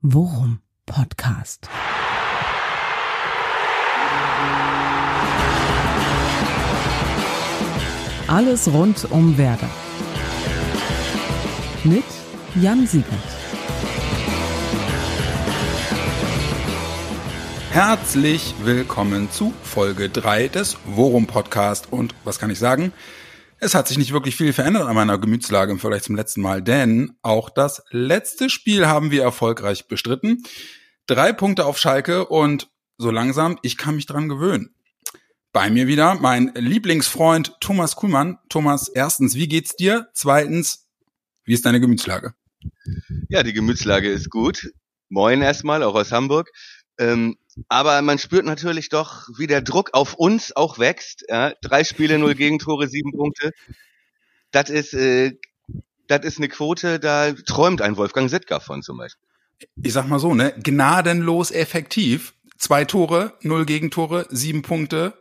Worum Podcast. Alles rund um Werder. Mit Jan Siegert. Herzlich willkommen zu Folge 3 des Worum Podcast. Und was kann ich sagen? Es hat sich nicht wirklich viel verändert an meiner Gemütslage im Vergleich zum letzten Mal, denn auch das letzte Spiel haben wir erfolgreich bestritten. Drei Punkte auf Schalke und so langsam, ich kann mich dran gewöhnen. Bei mir wieder mein Lieblingsfreund Thomas Kuhlmann. Thomas, erstens, wie geht's dir? Zweitens, wie ist deine Gemütslage? Ja, die Gemütslage ist gut. Moin erstmal, auch aus Hamburg. Ähm, aber man spürt natürlich doch, wie der Druck auf uns auch wächst. Ja? Drei Spiele, null Gegentore, sieben Punkte. Das ist, äh, das ist eine Quote, da träumt ein Wolfgang Sittger von zum Beispiel. Ich sag mal so, ne, gnadenlos effektiv. Zwei Tore, null Gegentore, sieben Punkte.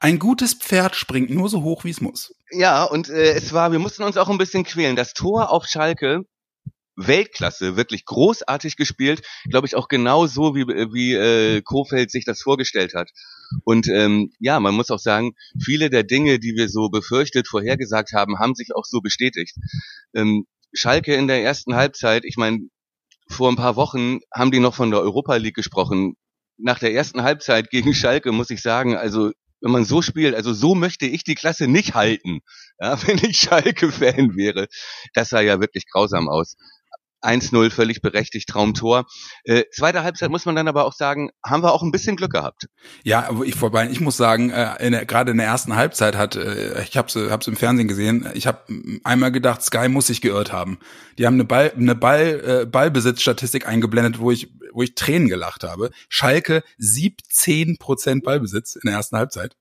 Ein gutes Pferd springt nur so hoch, wie es muss. Ja, und äh, es war, wir mussten uns auch ein bisschen quälen. Das Tor auf Schalke Weltklasse, wirklich großartig gespielt, glaube ich auch genau so, wie, wie äh, Kofeld sich das vorgestellt hat. Und ähm, ja, man muss auch sagen, viele der Dinge, die wir so befürchtet, vorhergesagt haben, haben sich auch so bestätigt. Ähm, Schalke in der ersten Halbzeit, ich meine, vor ein paar Wochen haben die noch von der Europa League gesprochen. Nach der ersten Halbzeit gegen Schalke muss ich sagen, also wenn man so spielt, also so möchte ich die Klasse nicht halten, ja, wenn ich Schalke-Fan wäre. Das sah ja wirklich grausam aus. 1-0 völlig berechtigt, Traumtor. Äh, zweite Halbzeit muss man dann aber auch sagen, haben wir auch ein bisschen Glück gehabt. Ja, aber ich vorbei, ich muss sagen, äh, gerade in der ersten Halbzeit hat, äh, ich habe es im Fernsehen gesehen, ich habe einmal gedacht, Sky muss sich geirrt haben. Die haben eine Ball, eine Ball, äh, Ballbesitzstatistik eingeblendet, wo ich, wo ich Tränen gelacht habe. Schalke 17 Prozent Ballbesitz in der ersten Halbzeit.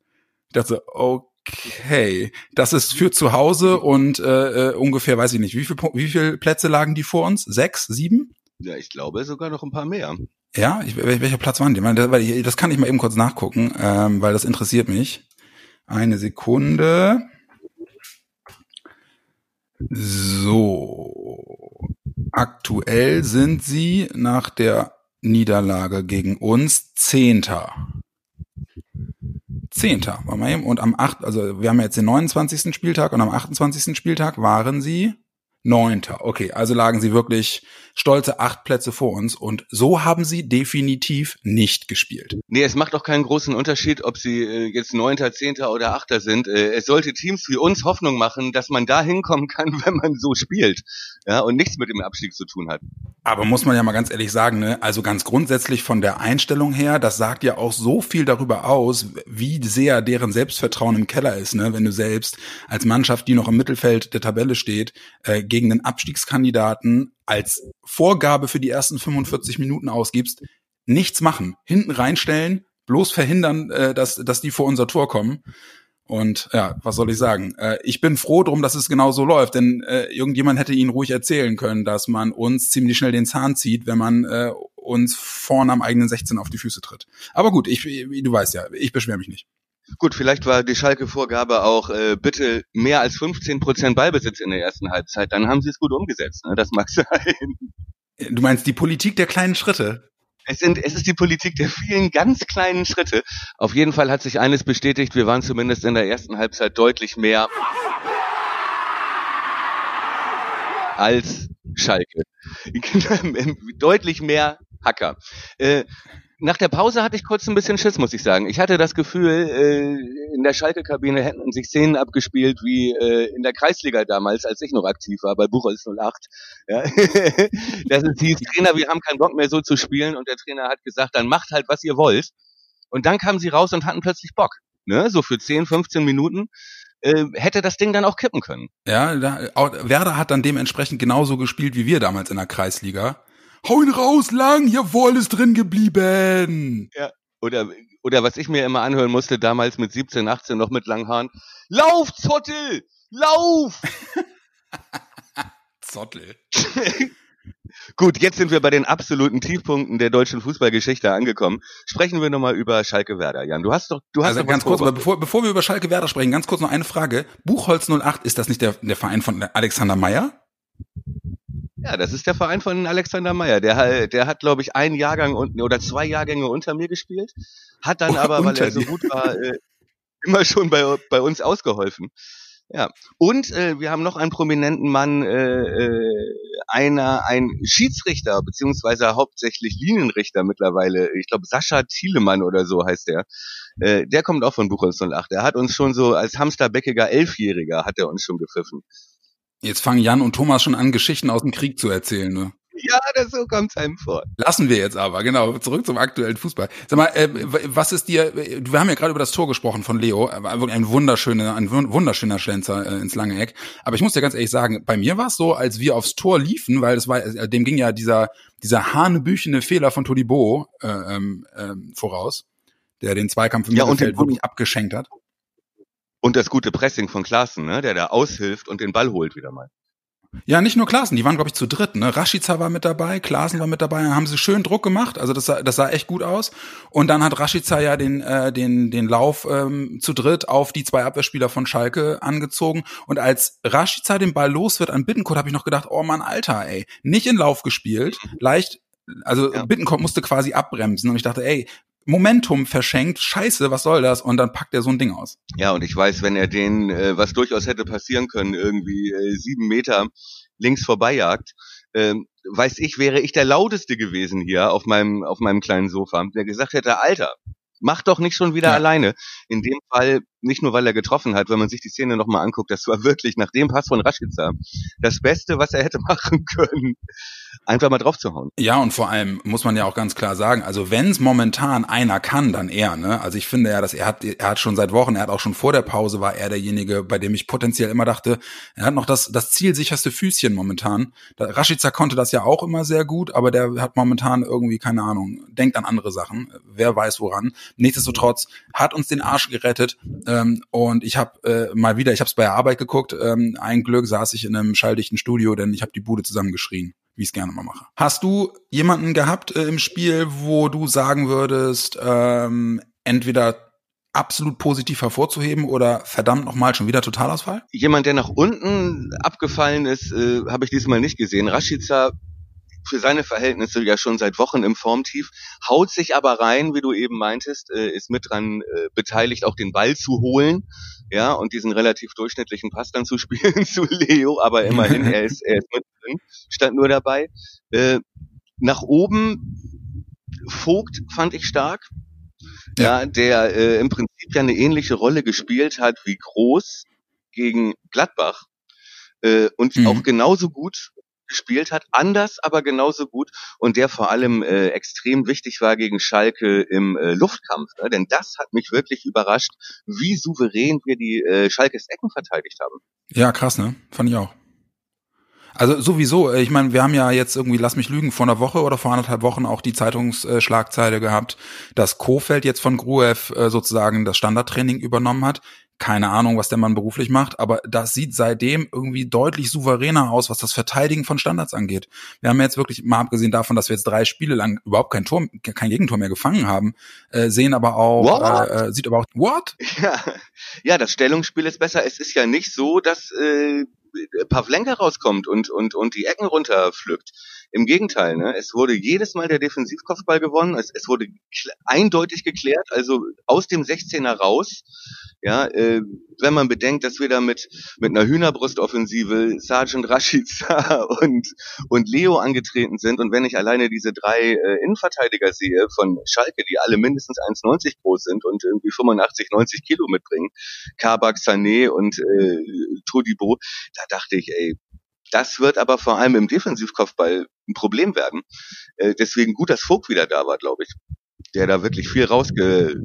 Ich dachte, okay Okay, das ist für zu Hause und äh, äh, ungefähr, weiß ich nicht, wie viel, wie viele Plätze lagen die vor uns? Sechs, sieben? Ja, ich glaube sogar noch ein paar mehr. Ja, ich, welcher Platz waren die? Das, das kann ich mal eben kurz nachgucken, ähm, weil das interessiert mich. Eine Sekunde. So. Aktuell sind sie nach der Niederlage gegen uns Zehnter. Zehnter war mal eben. Und am acht, also wir haben jetzt den 29. Spieltag und am 28. Spieltag waren sie Neunter. Okay, also lagen sie wirklich stolze acht Plätze vor uns und so haben sie definitiv nicht gespielt. Nee, es macht auch keinen großen Unterschied, ob sie äh, jetzt Neunter, Zehnter oder Achter sind. Äh, es sollte Teams wie uns Hoffnung machen, dass man da hinkommen kann, wenn man so spielt ja, und nichts mit dem Abstieg zu tun hat. Aber muss man ja mal ganz ehrlich sagen, ne? also ganz grundsätzlich von der Einstellung her, das sagt ja auch so viel darüber aus, wie sehr deren Selbstvertrauen im Keller ist, ne? wenn du selbst als Mannschaft, die noch im Mittelfeld der Tabelle steht, äh, gegen den Abstiegskandidaten als Vorgabe für die ersten 45 Minuten ausgibst, nichts machen, hinten reinstellen, bloß verhindern, äh, dass, dass die vor unser Tor kommen. Und ja, was soll ich sagen? Äh, ich bin froh drum, dass es genau so läuft, denn äh, irgendjemand hätte ihnen ruhig erzählen können, dass man uns ziemlich schnell den Zahn zieht, wenn man äh, uns vorne am eigenen 16 auf die Füße tritt. Aber gut, ich, du weißt ja, ich beschwere mich nicht. Gut, vielleicht war die Schalke-Vorgabe auch äh, bitte mehr als 15 Prozent Ballbesitz in der ersten Halbzeit. Dann haben sie es gut umgesetzt. Ne? Das mag sein. Du meinst die Politik der kleinen Schritte? Es, sind, es ist die Politik der vielen ganz kleinen Schritte. Auf jeden Fall hat sich eines bestätigt. Wir waren zumindest in der ersten Halbzeit deutlich mehr als Schalke. deutlich mehr Hacker. Äh, nach der Pause hatte ich kurz ein bisschen Schiss, muss ich sagen. Ich hatte das Gefühl, äh, in der Schalke-Kabine hätten sich Szenen abgespielt wie äh, in der Kreisliga damals, als ich noch aktiv war, bei Buchholz 08. Ja. das ist, hieß, Trainer, wir haben keinen Bock mehr so zu spielen und der Trainer hat gesagt, dann macht halt, was ihr wollt. Und dann kamen sie raus und hatten plötzlich Bock. Ne? So für 10, 15 Minuten äh, hätte das Ding dann auch kippen können. Ja, da, Werder hat dann dementsprechend genauso gespielt wie wir damals in der Kreisliga. Hau ihn raus, lang, jawohl, ist drin geblieben. Ja, oder, oder was ich mir immer anhören musste, damals mit 17, 18 noch mit langen Haaren. Lauf, Zottel! Lauf! Zottel. Gut, jetzt sind wir bei den absoluten Tiefpunkten der deutschen Fußballgeschichte angekommen. Sprechen wir nochmal über Schalke Werder. Jan, du hast doch, du hast also doch ganz kurz, aber bevor, bevor wir über Schalke Werder sprechen, ganz kurz noch eine Frage. Buchholz 08, ist das nicht der, der Verein von Alexander Meyer? Ja, das ist der Verein von Alexander Meyer. Der, der hat, glaube ich, einen Jahrgang unten oder zwei Jahrgänge unter mir gespielt, hat dann aber, weil er so gut war, äh, immer schon bei, bei uns ausgeholfen. Ja. Und äh, wir haben noch einen prominenten Mann, äh, äh, einer, ein Schiedsrichter, beziehungsweise hauptsächlich Linienrichter mittlerweile. Ich glaube, Sascha Thielemann oder so heißt der. Äh, der kommt auch von Buchholz 08. Der hat uns schon so als hamsterbäckiger Elfjähriger hat er uns schon gepfiffen. Jetzt fangen Jan und Thomas schon an, Geschichten aus dem Krieg zu erzählen, ne? Ja, das so kommt einem vor. Lassen wir jetzt aber, genau, zurück zum aktuellen Fußball. Sag mal, äh, was ist dir, wir haben ja gerade über das Tor gesprochen von Leo, ein wunderschöner, ein wunderschöner Schlenzer äh, ins lange Eck. Aber ich muss dir ganz ehrlich sagen, bei mir war es so, als wir aufs Tor liefen, weil es war, äh, dem ging ja dieser, dieser hanebüchene Fehler von Todibo äh, ähm, äh, voraus, der den Zweikampf im ja, Mittelfeld wirklich abgeschenkt hat. Und das gute Pressing von Klaassen, ne, der da aushilft und den Ball holt wieder mal. Ja, nicht nur Klaassen, die waren, glaube ich, zu dritt. Ne? Rashica war mit dabei, Klaassen war mit dabei, dann haben sie schön Druck gemacht, also das sah, das sah echt gut aus. Und dann hat Rashica ja den, äh, den, den Lauf ähm, zu dritt auf die zwei Abwehrspieler von Schalke angezogen. Und als Rashica den Ball los wird an Bittenkurt, habe ich noch gedacht, oh Mann, Alter, ey, nicht in Lauf gespielt, leicht also ja. Bittencourt musste quasi abbremsen und ich dachte, ey, Momentum verschenkt, scheiße, was soll das? Und dann packt er so ein Ding aus. Ja, und ich weiß, wenn er den, äh, was durchaus hätte passieren können, irgendwie äh, sieben Meter links vorbeijagt, äh, weiß ich, wäre ich der lauteste gewesen hier auf meinem, auf meinem kleinen Sofa, der gesagt hätte, Alter, mach doch nicht schon wieder ja. alleine. In dem Fall nicht nur, weil er getroffen hat, wenn man sich die Szene nochmal anguckt, das war wirklich nach dem Pass von Rashica das Beste, was er hätte machen können einfach mal drauf zu hauen. Ja, und vor allem muss man ja auch ganz klar sagen, also wenn es momentan einer kann, dann er, ne? Also ich finde ja, dass er hat, er hat schon seit Wochen, er hat auch schon vor der Pause war er derjenige, bei dem ich potenziell immer dachte, er hat noch das, das zielsicherste Füßchen momentan. Der Rashica konnte das ja auch immer sehr gut, aber der hat momentan irgendwie, keine Ahnung, denkt an andere Sachen, wer weiß woran. Nichtsdestotrotz hat uns den Arsch gerettet ähm, und ich habe äh, mal wieder, ich habe es bei der Arbeit geguckt, ähm, ein Glück saß ich in einem schalldichten Studio, denn ich habe die Bude zusammengeschrien wie ich es gerne mal mache. Hast du jemanden gehabt äh, im Spiel, wo du sagen würdest, ähm, entweder absolut positiv hervorzuheben oder verdammt nochmal schon wieder Totalausfall? Jemand, der nach unten abgefallen ist, äh, habe ich diesmal nicht gesehen. Rashica für seine Verhältnisse ja schon seit Wochen im Formtief, haut sich aber rein, wie du eben meintest, äh, ist mit dran äh, beteiligt, auch den Ball zu holen, ja, und diesen relativ durchschnittlichen Pass dann zu spielen zu Leo, aber immerhin, er ist, er ist mit drin, stand nur dabei. Äh, nach oben, Vogt fand ich stark, ja, der äh, im Prinzip ja eine ähnliche Rolle gespielt hat wie Groß gegen Gladbach äh, und mhm. auch genauso gut gespielt hat, anders, aber genauso gut und der vor allem äh, extrem wichtig war gegen Schalke im äh, Luftkampf. Ne? Denn das hat mich wirklich überrascht, wie souverän wir die äh, Schalkes Ecken verteidigt haben. Ja, krass, ne? Fand ich auch. Also sowieso, äh, ich meine, wir haben ja jetzt irgendwie, lass mich lügen, vor einer Woche oder vor anderthalb Wochen auch die Zeitungsschlagzeile gehabt, dass Kofeld jetzt von Gruev äh, sozusagen das Standardtraining übernommen hat keine Ahnung, was der Mann beruflich macht, aber das sieht seitdem irgendwie deutlich souveräner aus, was das Verteidigen von Standards angeht. Wir haben jetzt wirklich, mal abgesehen davon, dass wir jetzt drei Spiele lang überhaupt kein Tor, kein Gegentor mehr gefangen haben, äh, sehen aber auch, äh, äh, sieht aber auch, what? Ja, ja, das Stellungsspiel ist besser. Es ist ja nicht so, dass äh, Pavlenka rauskommt und, und, und die Ecken runterpflückt. Im Gegenteil, ne? es wurde jedes Mal der Defensivkopfball gewonnen, es, es wurde eindeutig geklärt, also aus dem 16er raus. Ja, äh, wenn man bedenkt, dass wir da mit, mit einer Hühnerbrustoffensive Sergeant Rashica und, und Leo angetreten sind und wenn ich alleine diese drei äh, Innenverteidiger sehe von Schalke, die alle mindestens 1,90 groß sind und irgendwie 85, 90 Kilo mitbringen, Kabak, Sané und äh, Todibo, da dachte ich, ey, das wird aber vor allem im Defensivkopfball ein Problem werden. Äh, deswegen gut, dass Vogt wieder da war, glaube ich. Der da wirklich viel rausge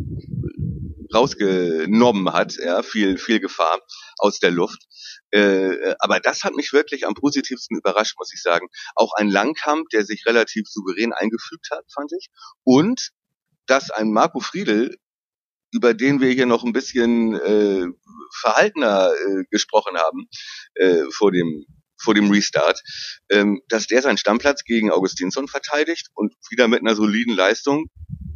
rausgenommen hat, ja, viel, viel Gefahr aus der Luft. Äh, aber das hat mich wirklich am positivsten überrascht, muss ich sagen. Auch ein Langkamp, der sich relativ souverän eingefügt hat, fand ich. Und dass ein Marco Friedel, über den wir hier noch ein bisschen äh, verhaltener äh, gesprochen haben äh, vor dem vor dem Restart, ähm, dass der seinen Stammplatz gegen Augustinsson verteidigt und wieder mit einer soliden Leistung,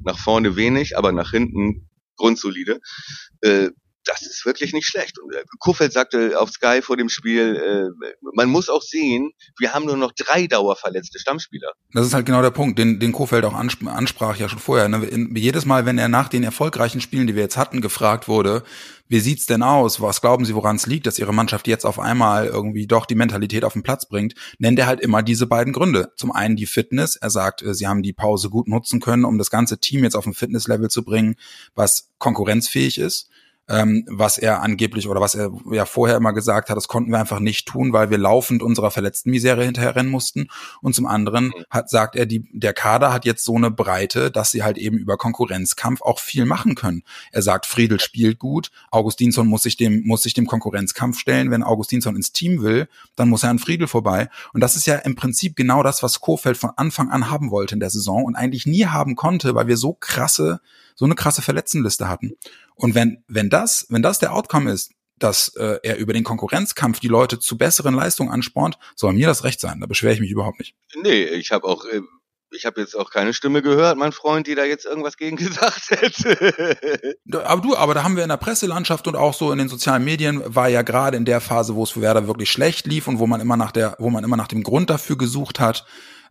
nach vorne wenig, aber nach hinten grundsolide, äh, das ist wirklich nicht schlecht. Und äh, Kofeld sagte auf Sky vor dem Spiel, äh, man muss auch sehen, wir haben nur noch drei dauerverletzte Stammspieler. Das ist halt genau der Punkt, den, den Kofeld auch ansp ansprach ja schon vorher. Ne? Jedes Mal, wenn er nach den erfolgreichen Spielen, die wir jetzt hatten, gefragt wurde, wie sieht's denn aus? Was glauben Sie, woran es liegt, dass Ihre Mannschaft jetzt auf einmal irgendwie doch die Mentalität auf den Platz bringt? Nennt er halt immer diese beiden Gründe. Zum einen die Fitness. Er sagt, äh, sie haben die Pause gut nutzen können, um das ganze Team jetzt auf ein Fitnesslevel zu bringen, was konkurrenzfähig ist ähm, was er angeblich oder was er ja vorher immer gesagt hat, das konnten wir einfach nicht tun, weil wir laufend unserer verletzten Misere hinterherrennen mussten. Und zum anderen mhm. hat, sagt er, die, der Kader hat jetzt so eine Breite, dass sie halt eben über Konkurrenzkampf auch viel machen können. Er sagt, Friedel spielt gut, Augustinsson muss sich dem, muss sich dem Konkurrenzkampf stellen. Wenn Augustinsson ins Team will, dann muss er an Friedel vorbei. Und das ist ja im Prinzip genau das, was Kofeld von Anfang an haben wollte in der Saison und eigentlich nie haben konnte, weil wir so krasse so eine krasse Verletztenliste hatten. Und wenn, wenn das, wenn das der Outcome ist, dass äh, er über den Konkurrenzkampf die Leute zu besseren Leistungen anspornt, soll mir das recht sein. Da beschwere ich mich überhaupt nicht. Nee, ich habe auch, äh, ich habe jetzt auch keine Stimme gehört, mein Freund, die da jetzt irgendwas gegen gesagt hätte. aber du, aber da haben wir in der Presselandschaft und auch so in den sozialen Medien war ja gerade in der Phase, wo es für Werder wirklich schlecht lief und wo man immer nach der, wo man immer nach dem Grund dafür gesucht hat,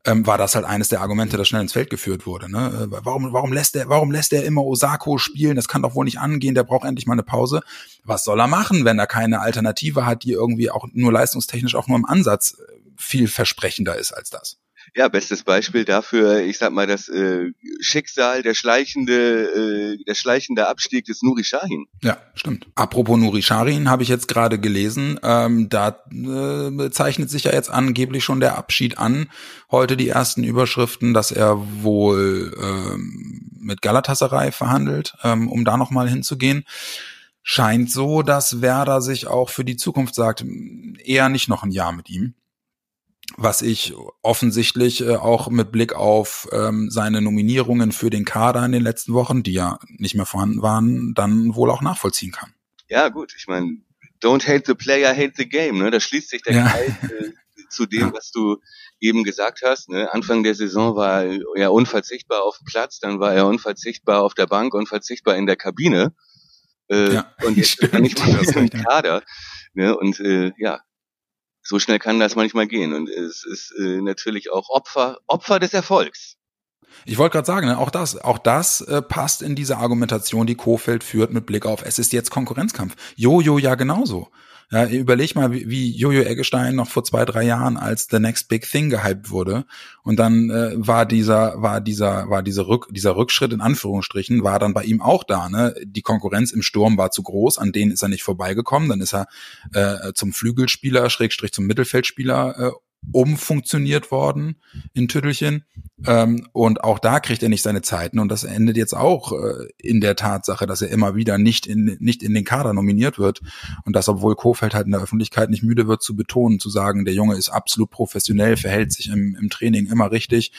ähm, war das halt eines der Argumente, das schnell ins Feld geführt wurde. Ne? Äh, warum, warum lässt er, warum lässt er immer Osako spielen? Das kann doch wohl nicht angehen. Der braucht endlich mal eine Pause. Was soll er machen, wenn er keine Alternative hat, die irgendwie auch nur leistungstechnisch auch nur im Ansatz äh, viel versprechender ist als das? Ja, bestes Beispiel dafür, ich sag mal, das äh, Schicksal, der schleichende, äh, der schleichende Abstieg des Nuri Shahin. Ja, stimmt. Apropos Nuri Shahin, habe ich jetzt gerade gelesen, ähm, da äh, zeichnet sich ja jetzt angeblich schon der Abschied an. Heute die ersten Überschriften, dass er wohl ähm, mit Galatasaray verhandelt, ähm, um da nochmal hinzugehen scheint so, dass Werder sich auch für die Zukunft sagt, eher nicht noch ein Jahr mit ihm was ich offensichtlich äh, auch mit Blick auf ähm, seine Nominierungen für den Kader in den letzten Wochen, die ja nicht mehr vorhanden waren, dann wohl auch nachvollziehen kann. Ja, gut, ich meine, don't hate the player, hate the game, ne? Da schließt sich der ja. Kreis äh, zu dem, ja. was du eben gesagt hast. Ne? Anfang der Saison war er unverzichtbar auf dem Platz, dann war er unverzichtbar auf der Bank, unverzichtbar in der Kabine. Äh, ja, und jetzt stimmt, nicht mal im Kader. Ne? Und äh, ja, so schnell kann das manchmal gehen. Und es ist äh, natürlich auch Opfer, Opfer des Erfolgs. Ich wollte gerade sagen, ne, auch das, auch das äh, passt in diese Argumentation, die Kofeld führt mit Blick auf, es ist jetzt Konkurrenzkampf. Jojo ja genauso. Ja, überleg mal, wie, wie Jojo Eggestein noch vor zwei, drei Jahren als The Next Big Thing gehypt wurde. Und dann äh, war dieser, war dieser, war dieser, Rück, dieser Rückschritt in Anführungsstrichen, war dann bei ihm auch da. Ne? Die Konkurrenz im Sturm war zu groß, an denen ist er nicht vorbeigekommen. Dann ist er äh, zum Flügelspieler, Schrägstrich zum Mittelfeldspieler äh, umfunktioniert worden in Tüttelchen. Ähm, und auch da kriegt er nicht seine Zeiten. Und das endet jetzt auch äh, in der Tatsache, dass er immer wieder nicht in, nicht in den Kader nominiert wird. Und das, obwohl Kofeld halt in der Öffentlichkeit nicht müde wird zu betonen, zu sagen, der Junge ist absolut professionell, verhält sich im, im Training immer richtig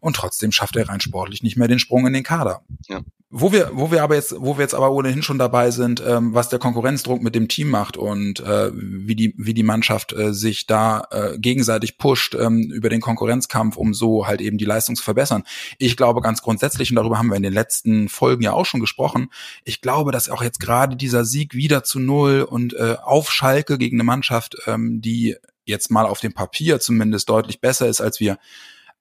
und trotzdem schafft er rein sportlich nicht mehr den Sprung in den Kader. Ja. Wo wir, wo wir aber jetzt, wo wir jetzt aber ohnehin schon dabei sind, ähm, was der Konkurrenzdruck mit dem Team macht und äh, wie die, wie die Mannschaft äh, sich da äh, gegenseitig pusht ähm, über den Konkurrenzkampf, um so halt eben die Leistung zu verbessern. Ich glaube ganz grundsätzlich, und darüber haben wir in den letzten Folgen ja auch schon gesprochen, ich glaube, dass auch jetzt gerade dieser Sieg wieder zu null und äh, auf Schalke gegen eine Mannschaft, ähm, die jetzt mal auf dem Papier zumindest deutlich besser ist als wir,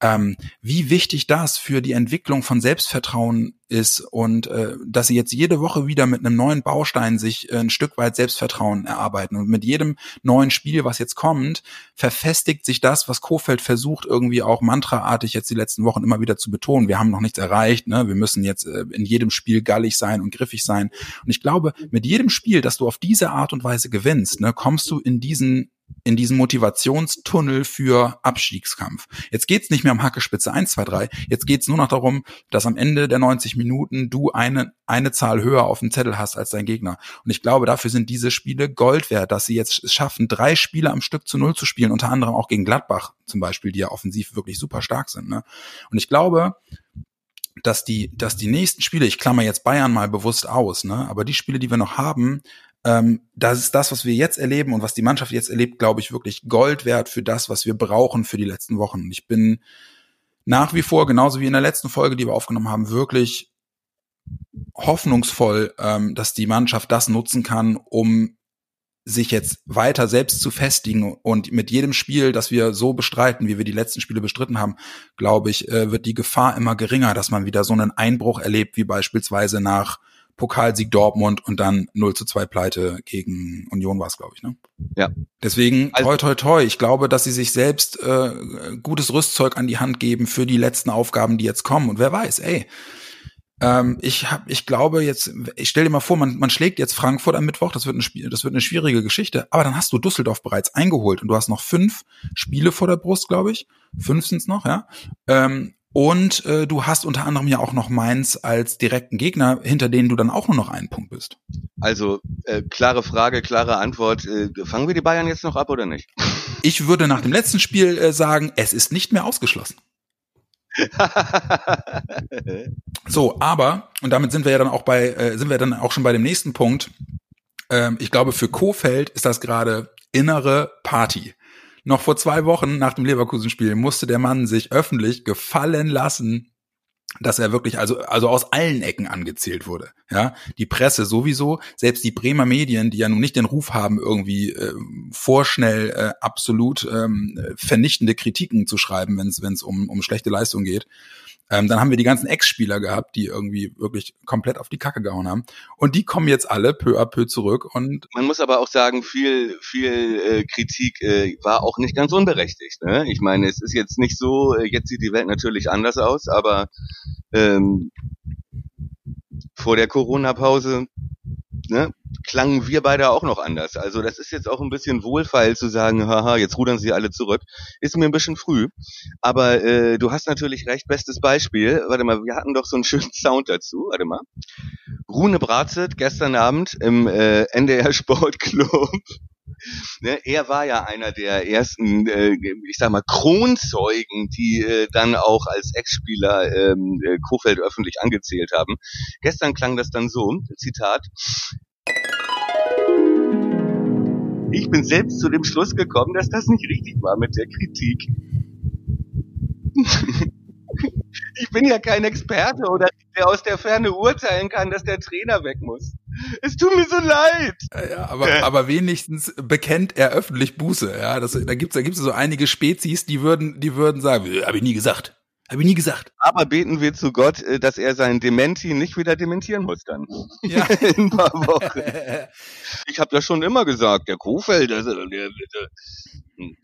ähm, wie wichtig das für die Entwicklung von Selbstvertrauen ist und äh, dass sie jetzt jede Woche wieder mit einem neuen Baustein sich äh, ein Stück weit Selbstvertrauen erarbeiten. Und mit jedem neuen Spiel, was jetzt kommt, verfestigt sich das, was Kofeld versucht, irgendwie auch mantraartig jetzt die letzten Wochen immer wieder zu betonen. Wir haben noch nichts erreicht, ne? wir müssen jetzt äh, in jedem Spiel gallig sein und griffig sein. Und ich glaube, mit jedem Spiel, das du auf diese Art und Weise gewinnst, ne, kommst du in diesen in diesen Motivationstunnel für Abstiegskampf. Jetzt geht's nicht mehr um Hackespitze 1, 2, 3. Jetzt geht's nur noch darum, dass am Ende der 90 Minuten du eine, eine Zahl höher auf dem Zettel hast als dein Gegner. Und ich glaube, dafür sind diese Spiele Gold wert, dass sie jetzt schaffen, drei Spiele am Stück zu Null zu spielen, unter anderem auch gegen Gladbach zum Beispiel, die ja offensiv wirklich super stark sind. Ne? Und ich glaube, dass die, dass die nächsten Spiele, ich klammer jetzt Bayern mal bewusst aus, ne, aber die Spiele, die wir noch haben, ähm, das ist das, was wir jetzt erleben und was die Mannschaft jetzt erlebt, glaube ich, wirklich Gold wert für das, was wir brauchen für die letzten Wochen. Ich bin nach wie vor, genauso wie in der letzten Folge, die wir aufgenommen haben, wirklich hoffnungsvoll, ähm, dass die Mannschaft das nutzen kann, um sich jetzt weiter selbst zu festigen und mit jedem Spiel, das wir so bestreiten, wie wir die letzten Spiele bestritten haben, glaube ich, äh, wird die Gefahr immer geringer, dass man wieder so einen Einbruch erlebt, wie beispielsweise nach Pokalsieg Dortmund und dann 0 zu 2 Pleite gegen Union war es, glaube ich, ne? Ja. Deswegen, Also- toi, toi, toi. Ich glaube, dass sie sich selbst äh, gutes Rüstzeug an die Hand geben für die letzten Aufgaben, die jetzt kommen. Und wer weiß, ey, ähm, ich hab, ich glaube jetzt, ich stell dir mal vor, man, man schlägt jetzt Frankfurt am Mittwoch, das wird, ein Spiel, das wird eine schwierige Geschichte, aber dann hast du Düsseldorf bereits eingeholt und du hast noch fünf Spiele vor der Brust, glaube ich. Fünf sind's noch, ja. Ähm, und äh, du hast unter anderem ja auch noch Mainz als direkten Gegner, hinter denen du dann auch nur noch einen Punkt bist. Also äh, klare Frage, klare Antwort. Äh, fangen wir die Bayern jetzt noch ab oder nicht? Ich würde nach dem letzten Spiel äh, sagen, es ist nicht mehr ausgeschlossen. So, aber, und damit sind wir ja dann auch bei, äh, sind wir dann auch schon bei dem nächsten Punkt. Ähm, ich glaube, für Kofeld ist das gerade innere Party. Noch vor zwei Wochen nach dem Leverkusen-Spiel musste der Mann sich öffentlich gefallen lassen, dass er wirklich also also aus allen Ecken angezählt wurde. Ja, die Presse sowieso, selbst die Bremer Medien, die ja nun nicht den Ruf haben, irgendwie äh, vorschnell äh, absolut ähm, vernichtende Kritiken zu schreiben, wenn es um um schlechte Leistung geht. Ähm, dann haben wir die ganzen Ex-Spieler gehabt, die irgendwie wirklich komplett auf die Kacke gehauen haben. Und die kommen jetzt alle peu à peu zurück und Man muss aber auch sagen, viel, viel äh, Kritik äh, war auch nicht ganz unberechtigt. Ne? Ich meine, es ist jetzt nicht so, äh, jetzt sieht die Welt natürlich anders aus, aber ähm, vor der Corona-Pause ne, klangen wir beide auch noch anders. Also das ist jetzt auch ein bisschen wohlfeil zu sagen, haha, jetzt rudern sie alle zurück. Ist mir ein bisschen früh. Aber äh, du hast natürlich recht, bestes Beispiel. Warte mal, wir hatten doch so einen schönen Sound dazu. Warte mal. Rune Bratzett gestern Abend im äh, NDR Sportclub. Ne, er war ja einer der ersten, äh, ich sag mal, Kronzeugen, die äh, dann auch als Ex-Spieler ähm, äh, Kofeld öffentlich angezählt haben. Gestern klang das dann so, Zitat, ich bin selbst zu dem Schluss gekommen, dass das nicht richtig war mit der Kritik. ich bin ja kein Experte oder der aus der Ferne urteilen kann, dass der Trainer weg muss. Es tut mir so leid. Äh, Ja, aber, aber wenigstens bekennt er öffentlich Buße. Ja, das, da gibt's da gibt's so einige Spezies, die würden, die würden sagen, habe ich nie gesagt, habe ich nie gesagt. Aber beten wir zu Gott, äh, dass er sein Dementi nicht wieder dementieren muss dann. Ja. In ein paar Wochen. Ich habe ja schon immer gesagt, der also, der, der,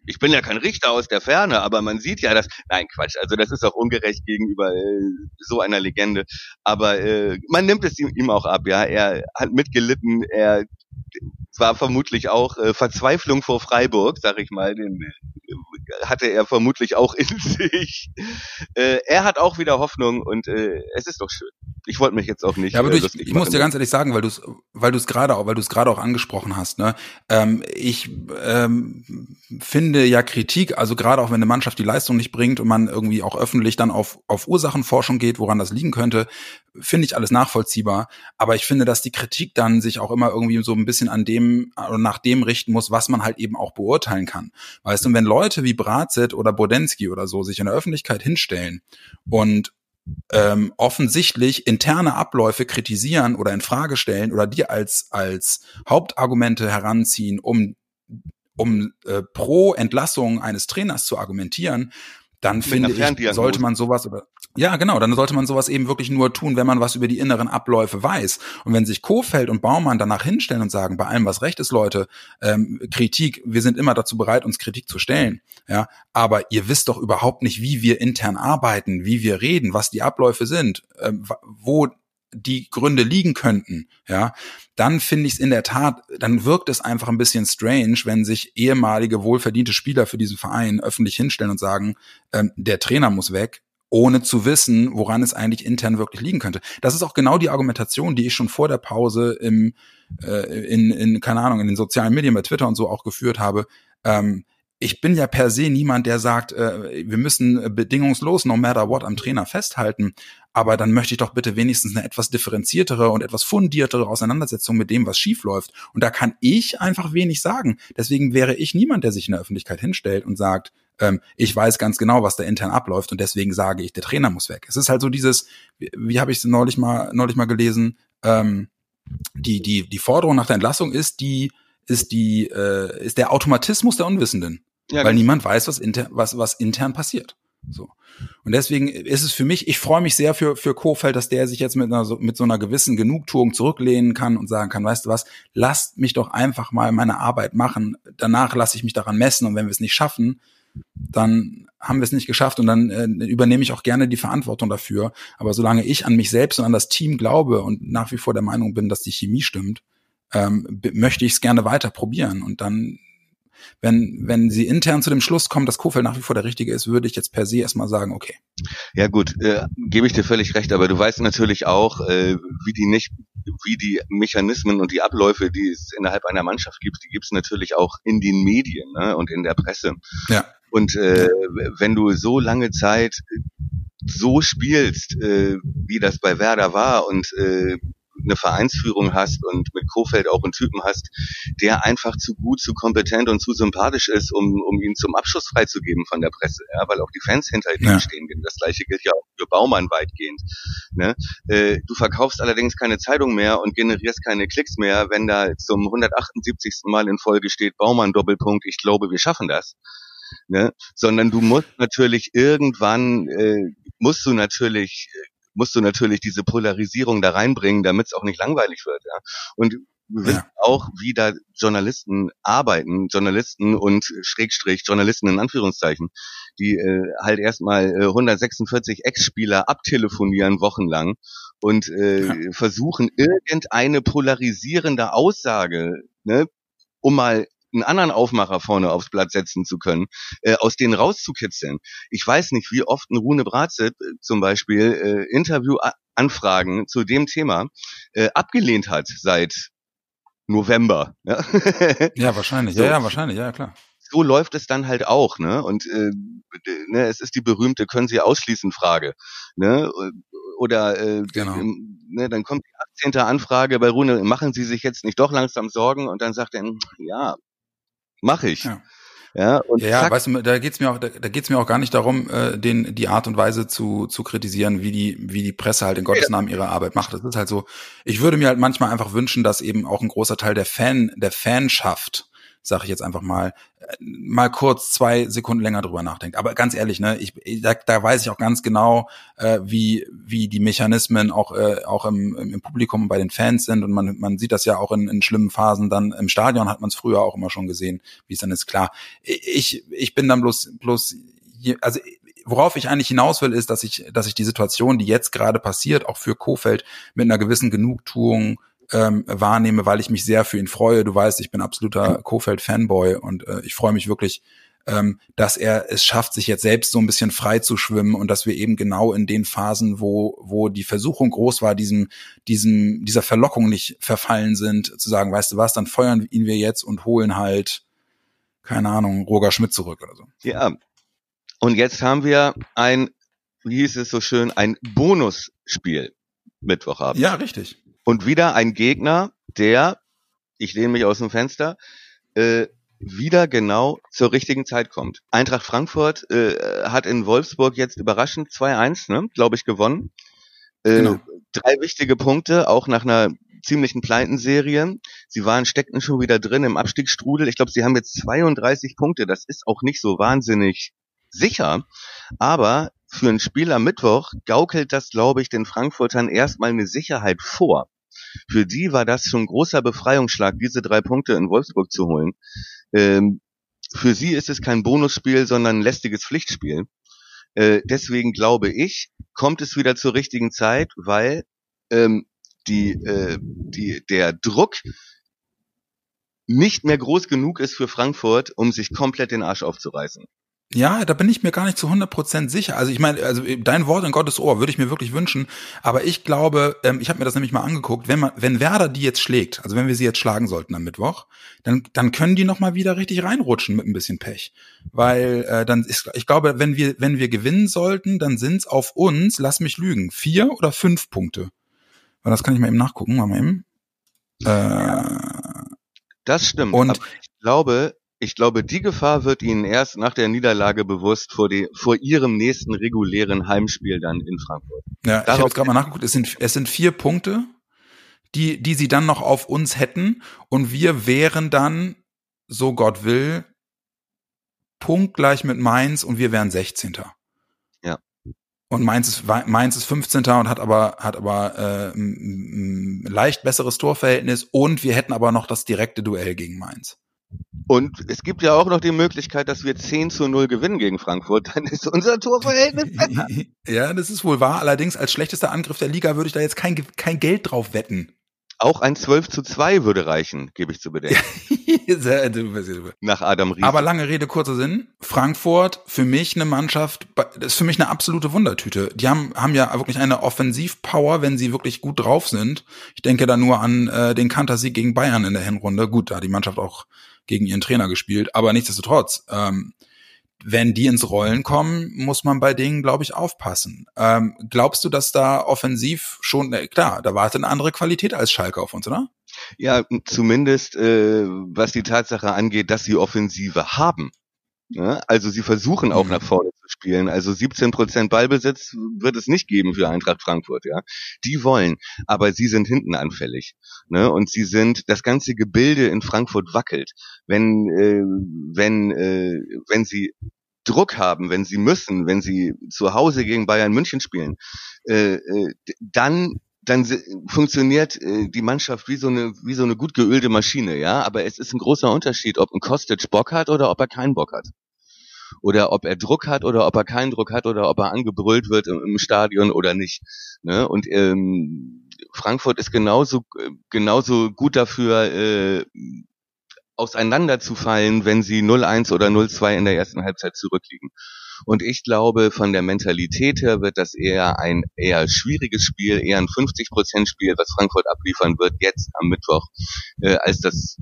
ich bin ja kein Richter aus der Ferne, aber man sieht ja, dass, nein Quatsch, also das ist auch ungerecht gegenüber äh, so einer Legende. Aber äh, man nimmt es ihm, ihm auch ab, ja. Er hat mitgelitten, er war vermutlich auch äh, Verzweiflung vor Freiburg, sag ich mal, den äh, hatte er vermutlich auch in sich. Äh, er hat auch wieder Hoffnung und äh, es ist doch schön. Ich wollte mich jetzt auch nicht. Ja, aber äh, du, ich, lustig ich muss dir ganz ehrlich sagen, weil du es, weil du es gerade auch, weil du es gerade auch angesprochen hast. Ne, ähm, ich ähm, finde ja Kritik, also gerade auch wenn eine Mannschaft die Leistung nicht bringt und man irgendwie auch öffentlich dann auf auf Ursachenforschung geht, woran das liegen könnte, finde ich alles nachvollziehbar. Aber ich finde, dass die Kritik dann sich auch immer irgendwie so ein bisschen an dem oder nach dem richten muss, was man halt eben auch beurteilen kann. Weißt du, wenn Leute wie Bratzett oder Bodensky oder so sich in der Öffentlichkeit hinstellen und ähm, offensichtlich interne Abläufe kritisieren oder in Frage stellen oder die als als Hauptargumente heranziehen, um um äh, pro Entlassung eines Trainers zu argumentieren, dann Mit finde ich, sollte man sowas oder ja, genau, dann sollte man sowas eben wirklich nur tun, wenn man was über die inneren Abläufe weiß. Und wenn sich Kofeld und Baumann danach hinstellen und sagen, bei allem was recht ist, Leute, ähm, Kritik, wir sind immer dazu bereit, uns Kritik zu stellen, ja, aber ihr wisst doch überhaupt nicht, wie wir intern arbeiten, wie wir reden, was die Abläufe sind, ähm, wo die Gründe liegen könnten, ja, dann finde ich es in der Tat, dann wirkt es einfach ein bisschen strange, wenn sich ehemalige wohlverdiente Spieler für diesen Verein öffentlich hinstellen und sagen, ähm, der Trainer muss weg, ohne zu wissen, woran es eigentlich intern wirklich liegen könnte. Das ist auch genau die Argumentation, die ich schon vor der Pause im, äh, in, in, keine Ahnung, in den sozialen Medien, bei Twitter und so auch geführt habe. Ähm, ich bin ja per se niemand, der sagt, äh, wir müssen bedingungslos, no matter what, am Trainer festhalten. Aber dann möchte ich doch bitte wenigstens eine etwas differenziertere und etwas fundiertere Auseinandersetzung mit dem, was schief läuft. Und da kann ich einfach wenig sagen. Deswegen wäre ich niemand, der sich in der Öffentlichkeit hinstellt und sagt, ähm, ich weiß ganz genau, was da intern abläuft und deswegen sage ich, der Trainer muss weg. Es ist halt so dieses, wie, wie habe ich es neulich mal neulich mal gelesen, ähm, die die die Forderung nach der Entlassung ist die ist die äh, ist der Automatismus der Unwissenden, ja, weil niemand weiß, was intern was was intern passiert. So. Und deswegen ist es für mich, ich freue mich sehr für, für Kofeld, dass der sich jetzt mit, einer, mit so einer gewissen Genugtuung zurücklehnen kann und sagen kann, weißt du was, lasst mich doch einfach mal meine Arbeit machen. Danach lasse ich mich daran messen und wenn wir es nicht schaffen, dann haben wir es nicht geschafft und dann äh, übernehme ich auch gerne die Verantwortung dafür. Aber solange ich an mich selbst und an das Team glaube und nach wie vor der Meinung bin, dass die Chemie stimmt, ähm, möchte ich es gerne weiter probieren. Und dann wenn, wenn sie intern zu dem Schluss kommen, dass Kofeld nach wie vor der Richtige ist, würde ich jetzt per se erstmal sagen, okay. Ja gut, äh, gebe ich dir völlig recht, aber du weißt natürlich auch, äh, wie die nicht, wie die Mechanismen und die Abläufe, die es innerhalb einer Mannschaft gibt, die gibt es natürlich auch in den Medien ne, und in der Presse. Ja. Und äh, wenn du so lange Zeit so spielst, äh, wie das bei Werder war und äh, eine Vereinsführung hast und mit Kofeld auch einen Typen hast, der einfach zu gut, zu kompetent und zu sympathisch ist, um, um ihn zum Abschluss freizugeben von der Presse, ja, weil auch die Fans hinter ihm ja. stehen. Das gleiche gilt ja auch für Baumann weitgehend. Ne? Äh, du verkaufst allerdings keine Zeitung mehr und generierst keine Klicks mehr, wenn da zum 178. Mal in Folge steht Baumann Doppelpunkt, ich glaube, wir schaffen das. Ne? Sondern du musst natürlich irgendwann, äh, musst du natürlich äh, musst du natürlich diese Polarisierung da reinbringen, damit es auch nicht langweilig wird. Ja? Und wir wissen auch, wie da Journalisten arbeiten, Journalisten und Schrägstrich Journalisten in Anführungszeichen, die äh, halt erstmal äh, 146 Ex-Spieler abtelefonieren wochenlang und äh, ja. versuchen irgendeine polarisierende Aussage, ne, um mal einen anderen Aufmacher vorne aufs Blatt setzen zu können, äh, aus denen rauszukitzeln. Ich weiß nicht, wie oft ein Rune Brazet äh, zum Beispiel äh, Interviewanfragen zu dem Thema äh, abgelehnt hat seit November. Ja, ja wahrscheinlich. So. Ja, ja, wahrscheinlich. Ja, klar so läuft es dann halt auch, ne? Und äh, ne, es ist die berühmte können Sie ausschließen Frage, ne? Oder äh, genau. ne, dann kommt die 18. Anfrage bei Rune, machen Sie sich jetzt nicht doch langsam Sorgen? Und dann sagt er, ja, mache ich. Ja. Ja, und ja, ja weißt du, da geht's mir auch, da, da geht's mir auch gar nicht darum, äh, den die Art und Weise zu zu kritisieren, wie die wie die Presse halt in Gottes Namen ihre Arbeit macht. Das ist halt so. Ich würde mir halt manchmal einfach wünschen, dass eben auch ein großer Teil der Fan der Fanschaft sage ich jetzt einfach mal, äh, mal kurz zwei Sekunden länger drüber nachdenkt. Aber ganz ehrlich, ne, ich, da, da weiß ich auch ganz genau, äh, wie, wie die Mechanismen auch, äh, auch im, im Publikum bei den Fans sind. Und man, man sieht das ja auch in, in schlimmen Phasen. Dann im Stadion hat man es früher auch immer schon gesehen, wie es dann ist. Klar, ich, ich bin dann bloß, bloß, also worauf ich eigentlich hinaus will, ist, dass ich, dass ich die Situation, die jetzt gerade passiert, auch für Kofeld mit einer gewissen Genugtuung ähm, wahrnehme, weil ich mich sehr für ihn freue. Du weißt, ich bin absoluter Kofeld-Fanboy und äh, ich freue mich wirklich, ähm, dass er es schafft, sich jetzt selbst so ein bisschen frei zu schwimmen und dass wir eben genau in den Phasen, wo, wo die Versuchung groß war, diesem, diesem, dieser Verlockung nicht verfallen sind, zu sagen, weißt du was, dann feuern ihn wir jetzt und holen halt, keine Ahnung, Roger Schmidt zurück oder so. Ja. Und jetzt haben wir ein, wie hieß es so schön, ein Bonusspiel Mittwochabend. Ja, richtig. Und wieder ein Gegner, der, ich lehne mich aus dem Fenster, äh, wieder genau zur richtigen Zeit kommt. Eintracht Frankfurt äh, hat in Wolfsburg jetzt überraschend 2-1, ne, glaube ich, gewonnen. Äh, genau. Drei wichtige Punkte, auch nach einer ziemlichen Pleitenserie. Sie waren, steckten schon wieder drin im Abstiegsstrudel. Ich glaube, sie haben jetzt 32 Punkte. Das ist auch nicht so wahnsinnig sicher. Aber für ein Spiel am Mittwoch gaukelt das, glaube ich, den Frankfurtern erstmal eine Sicherheit vor. Für die war das schon großer Befreiungsschlag, diese drei Punkte in Wolfsburg zu holen. Ähm, für sie ist es kein Bonusspiel, sondern ein lästiges Pflichtspiel. Äh, deswegen glaube ich, kommt es wieder zur richtigen Zeit, weil ähm, die, äh, die, der Druck nicht mehr groß genug ist für Frankfurt, um sich komplett den Arsch aufzureißen. Ja, da bin ich mir gar nicht zu 100% sicher. Also ich meine, also dein Wort in Gottes Ohr würde ich mir wirklich wünschen. Aber ich glaube, ähm, ich habe mir das nämlich mal angeguckt, wenn man, wenn Werder die jetzt schlägt, also wenn wir sie jetzt schlagen sollten am Mittwoch, dann, dann können die noch mal wieder richtig reinrutschen mit ein bisschen Pech. Weil äh, dann ist, ich glaube, wenn wir, wenn wir gewinnen sollten, dann sind's auf uns, lass mich lügen, vier oder fünf Punkte. Und das kann ich mal eben nachgucken, mal eben. Äh, das stimmt. Und ich glaube, Ich glaube, die Gefahr wird Ihnen erst nach der Niederlage bewusst vor, die, vor Ihrem nächsten regulären Heimspiel dann in Frankfurt. Ja, ich habe jetzt gerade mal nachgeguckt, es sind, es sind vier Punkte, die, die sie dann noch auf uns hätten und wir wären dann, so Gott will, punktgleich mit Mainz und wir wären 16. Ja. Und Mainz ist, Mainz ist 15. und hat aber, hat aber äh, ein leicht besseres Torverhältnis und wir hätten aber noch das direkte Duell gegen Mainz. Und es gibt ja auch noch die Möglichkeit, dass wir 10 zu 0 gewinnen gegen Frankfurt. Dann ist unser Torverhältnis besser. ja, das ist wohl wahr. Allerdings als schlechtester Angriff der Liga würde ich da jetzt kein, kein Geld drauf wetten. Auch ein 12 zu 2 würde reichen, gebe ich zu bedenken. Nach Adam Ries. Aber lange Rede, kurzer Sinn. Frankfurt, für mich eine Mannschaft, das ist für mich eine absolute Wundertüte. Die haben, haben ja wirklich eine Offensivpower, wenn sie wirklich gut drauf sind. Ich denke da nur an äh, den Kantersieg gegen Bayern in der Hinrunde. Gut, da die Mannschaft auch gegen ihren Trainer gespielt, aber nichtsdestotrotz, ähm, wenn die ins Rollen kommen, muss man bei denen, glaube ich, aufpassen. Ähm, glaubst du, dass da offensiv schon, äh, klar, da wartet eine andere Qualität als Schalke auf uns, oder? Ja, zumindest äh, was die Tatsache angeht, dass sie Offensive haben. Ja, also sie versuchen auch mhm. nach vorne zu spielen. Also 17 Prozent Ballbesitz wird es nicht geben für Eintracht Frankfurt. Ja, die wollen, aber sie sind hinten anfällig. Ne? Und sie sind das ganze Gebilde in Frankfurt wackelt. Wenn äh, wenn äh, wenn sie Druck haben, wenn sie müssen, wenn sie zu Hause gegen Bayern München spielen, äh, äh, dann dann funktioniert äh, die Mannschaft wie so eine wie so eine gut geölte Maschine, ja. Aber es ist ein großer Unterschied, ob ein Kostic Bock hat oder ob er keinen Bock hat, oder ob er Druck hat oder ob er keinen Druck hat oder ob er angebrüllt wird im, im Stadion oder nicht. Ne? Und ähm, Frankfurt ist genauso genauso gut dafür. Äh, auseinanderzufallen, wenn sie 0-1 oder 0-2 in der ersten Halbzeit zurückliegen. Und ich glaube, von der Mentalität her wird das eher ein eher schwieriges Spiel, eher ein 50-Prozent-Spiel, was Frankfurt abliefern wird jetzt am Mittwoch, äh, als das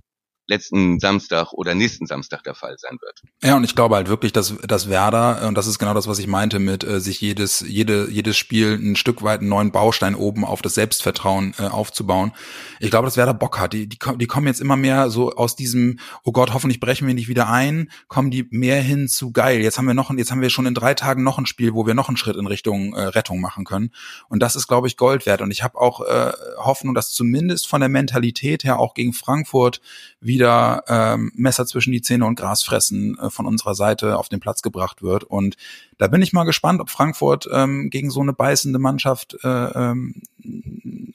letzten Samstag oder nächsten Samstag der Fall sein wird. Ja, und ich glaube halt wirklich, dass, dass Werder, und das ist genau das, was ich meinte, mit äh, sich jedes, jede, jedes Spiel ein Stück weit einen neuen Baustein oben auf das Selbstvertrauen äh, aufzubauen. Ich glaube, dass Werder Bock hat. Die, die, die kommen jetzt immer mehr so aus diesem, oh Gott, hoffentlich brechen wir nicht wieder ein, kommen die mehr hin zu geil. Jetzt haben wir noch, jetzt haben wir schon in drei Tagen noch ein Spiel, wo wir noch einen Schritt in Richtung äh, Rettung machen können. Und das ist, glaube ich, Gold wert. Und ich habe auch äh, Hoffnung, dass zumindest von der Mentalität her auch gegen Frankfurt wieder ähm, Messer zwischen die Zähne und Gras fressen äh, von unserer Seite auf den Platz gebracht wird. Und da bin ich mal gespannt, ob Frankfurt ähm, gegen so eine beißende Mannschaft äh, ähm,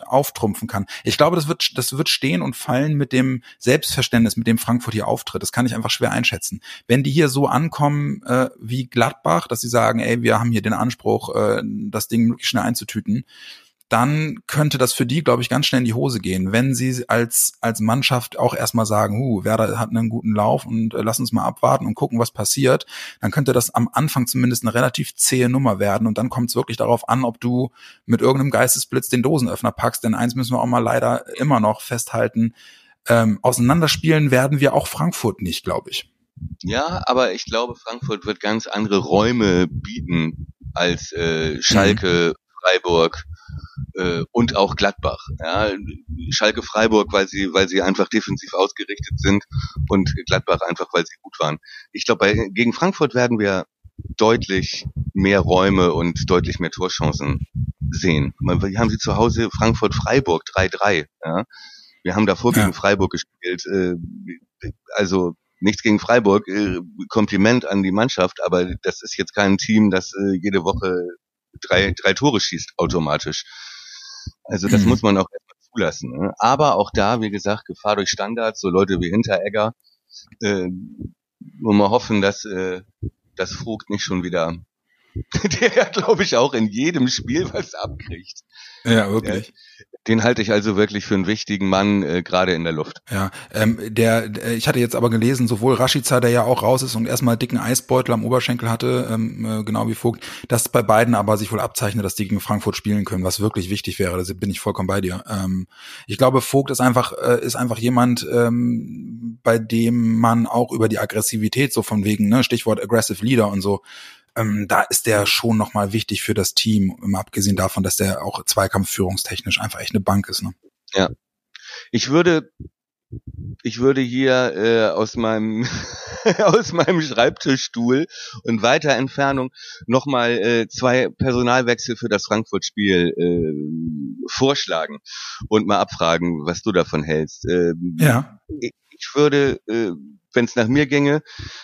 auftrumpfen kann. Ich glaube, das wird, das wird stehen und fallen mit dem Selbstverständnis, mit dem Frankfurt hier auftritt. Das kann ich einfach schwer einschätzen. Wenn die hier so ankommen äh, wie Gladbach, dass sie sagen, ey, wir haben hier den Anspruch, äh, das Ding möglichst schnell einzutüten, dann könnte das für die, glaube ich, ganz schnell in die Hose gehen, wenn sie als, als Mannschaft auch erstmal sagen, huh, Werder hat einen guten Lauf und äh, lass uns mal abwarten und gucken, was passiert, dann könnte das am Anfang zumindest eine relativ zähe Nummer werden und dann kommt es wirklich darauf an, ob du mit irgendeinem Geistesblitz den Dosenöffner packst, denn eins müssen wir auch mal leider immer noch festhalten, ähm, auseinanderspielen werden wir auch Frankfurt nicht, glaube ich. Ja, aber ich glaube, Frankfurt wird ganz andere Räume bieten als äh, Schalke, mhm. Freiburg äh, und auch Gladbach. Ja. Schalke Freiburg, weil sie, weil sie einfach defensiv ausgerichtet sind und Gladbach einfach, weil sie gut waren. Ich glaube, gegen Frankfurt werden wir deutlich mehr Räume und deutlich mehr Torchancen sehen. Wir haben sie zu Hause Frankfurt Freiburg 3-3. Ja. Wir haben davor ja. gegen Freiburg gespielt. Äh, also nichts gegen Freiburg, äh, Kompliment an die Mannschaft, aber das ist jetzt kein Team, das äh, jede Woche drei, drei Tore schießt automatisch. Also das mhm. muss man auch erstmal zulassen. Ne? Aber auch da, wie gesagt, Gefahr durch Standards, so Leute wie Hinteregger, äh, wo wir hoffen, dass äh, das Vogt nicht schon wieder, der glaube ich auch in jedem Spiel was abkriegt. Ja, wirklich. Den halte ich also wirklich für einen wichtigen Mann, äh, gerade in der Luft. Ja, ähm, der, der, ich hatte jetzt aber gelesen, sowohl Rashica, der ja auch raus ist und erstmal dicken Eisbeutel am Oberschenkel hatte, ähm, äh, genau wie Vogt, dass bei beiden aber sich wohl abzeichnet, dass die gegen Frankfurt spielen können, was wirklich wichtig wäre. Da bin ich vollkommen bei dir. Ähm, ich glaube, Vogt ist einfach, äh, ist einfach jemand, ähm, bei dem man auch über die Aggressivität, so von wegen, ne, Stichwort Aggressive Leader und so, ähm, da ist der schon nochmal wichtig für das Team, immer abgesehen davon, dass der auch zweikampfführungstechnisch einfach echt eine Bank ist. Ne? Ja. Ich würde ich würde hier äh, aus meinem aus meinem Schreibtischstuhl und weiter Entfernung nochmal äh, zwei Personalwechsel für das Frankfurt-Spiel äh, vorschlagen und mal abfragen, was du davon hältst. Ähm, Ja. Ich, würde, äh, wenn es nach mir ginge,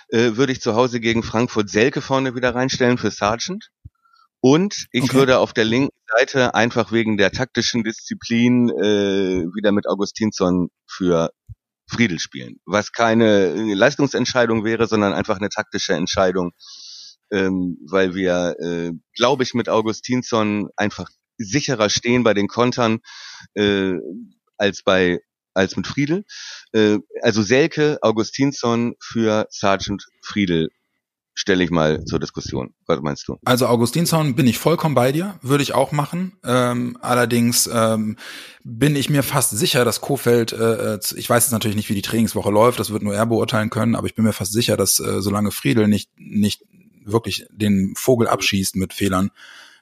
äh, würde ich zu Hause gegen Frankfurt Selke vorne wieder reinstellen für Sargent. Und ich Okay. würde auf der linken Seite einfach wegen der taktischen Disziplin äh, wieder mit Augustinsson für Friedel spielen. Was keine äh, Leistungsentscheidung wäre, sondern einfach eine taktische Entscheidung, ähm, weil wir, äh, glaube ich, mit Augustinsson einfach sicherer stehen bei den Kontern äh, als bei als mit Friedel. Äh, also Selke, Augustinsson für Sergeant Friedel stelle ich mal zur Diskussion. Was meinst du? Also Augustinsson bin ich vollkommen bei dir, würde ich auch machen. Ähm, allerdings ähm, bin ich mir fast sicher, dass Kofeld, äh, z- ich weiß jetzt natürlich nicht, wie die Trainingswoche läuft, das wird nur er beurteilen können, aber ich bin mir fast sicher, dass äh, solange Friedel nicht nicht wirklich den Vogel abschießt mit Fehlern,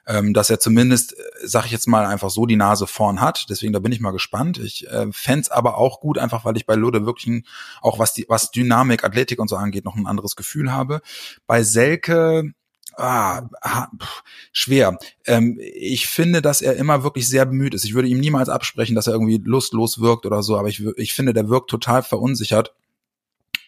ähm, dass er zumindest, äh, sag ich jetzt mal, einfach so die Nase vorn hat. Deswegen da bin ich mal gespannt. Ich äh, fänd's aber auch gut, einfach weil ich bei Lode wirklich ein, auch was die was Dynamik, Athletik und so angeht, noch ein anderes Gefühl habe. Bei Selke Ah, ha, pff, schwer. Ähm, ich finde, dass er immer wirklich sehr bemüht ist. Ich würde ihm niemals absprechen, dass er irgendwie lustlos wirkt oder so, aber ich, ich finde, der wirkt total verunsichert.